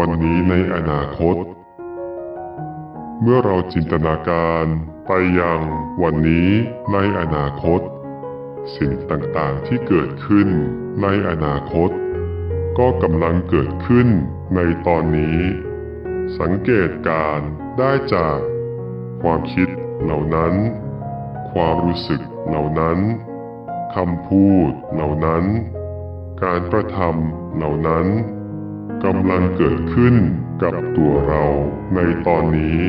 วันนี้ในอนาคต เมื่อเราจินตนาการไปยังวันนี้ในอนาคต สิ่งต่างๆที่เกิดขึ้นในอนาคต ก็กำลังเกิดขึ้นในตอนนี้ สังเกตการได้จาก ความคิดเหล่านั้น ความรู้สึกเหล่านั้นคำพูดเหล่านั้น การกระทำเหล่านั้น กำลังเกิดขึ้นกับตัวเราในตอนนี้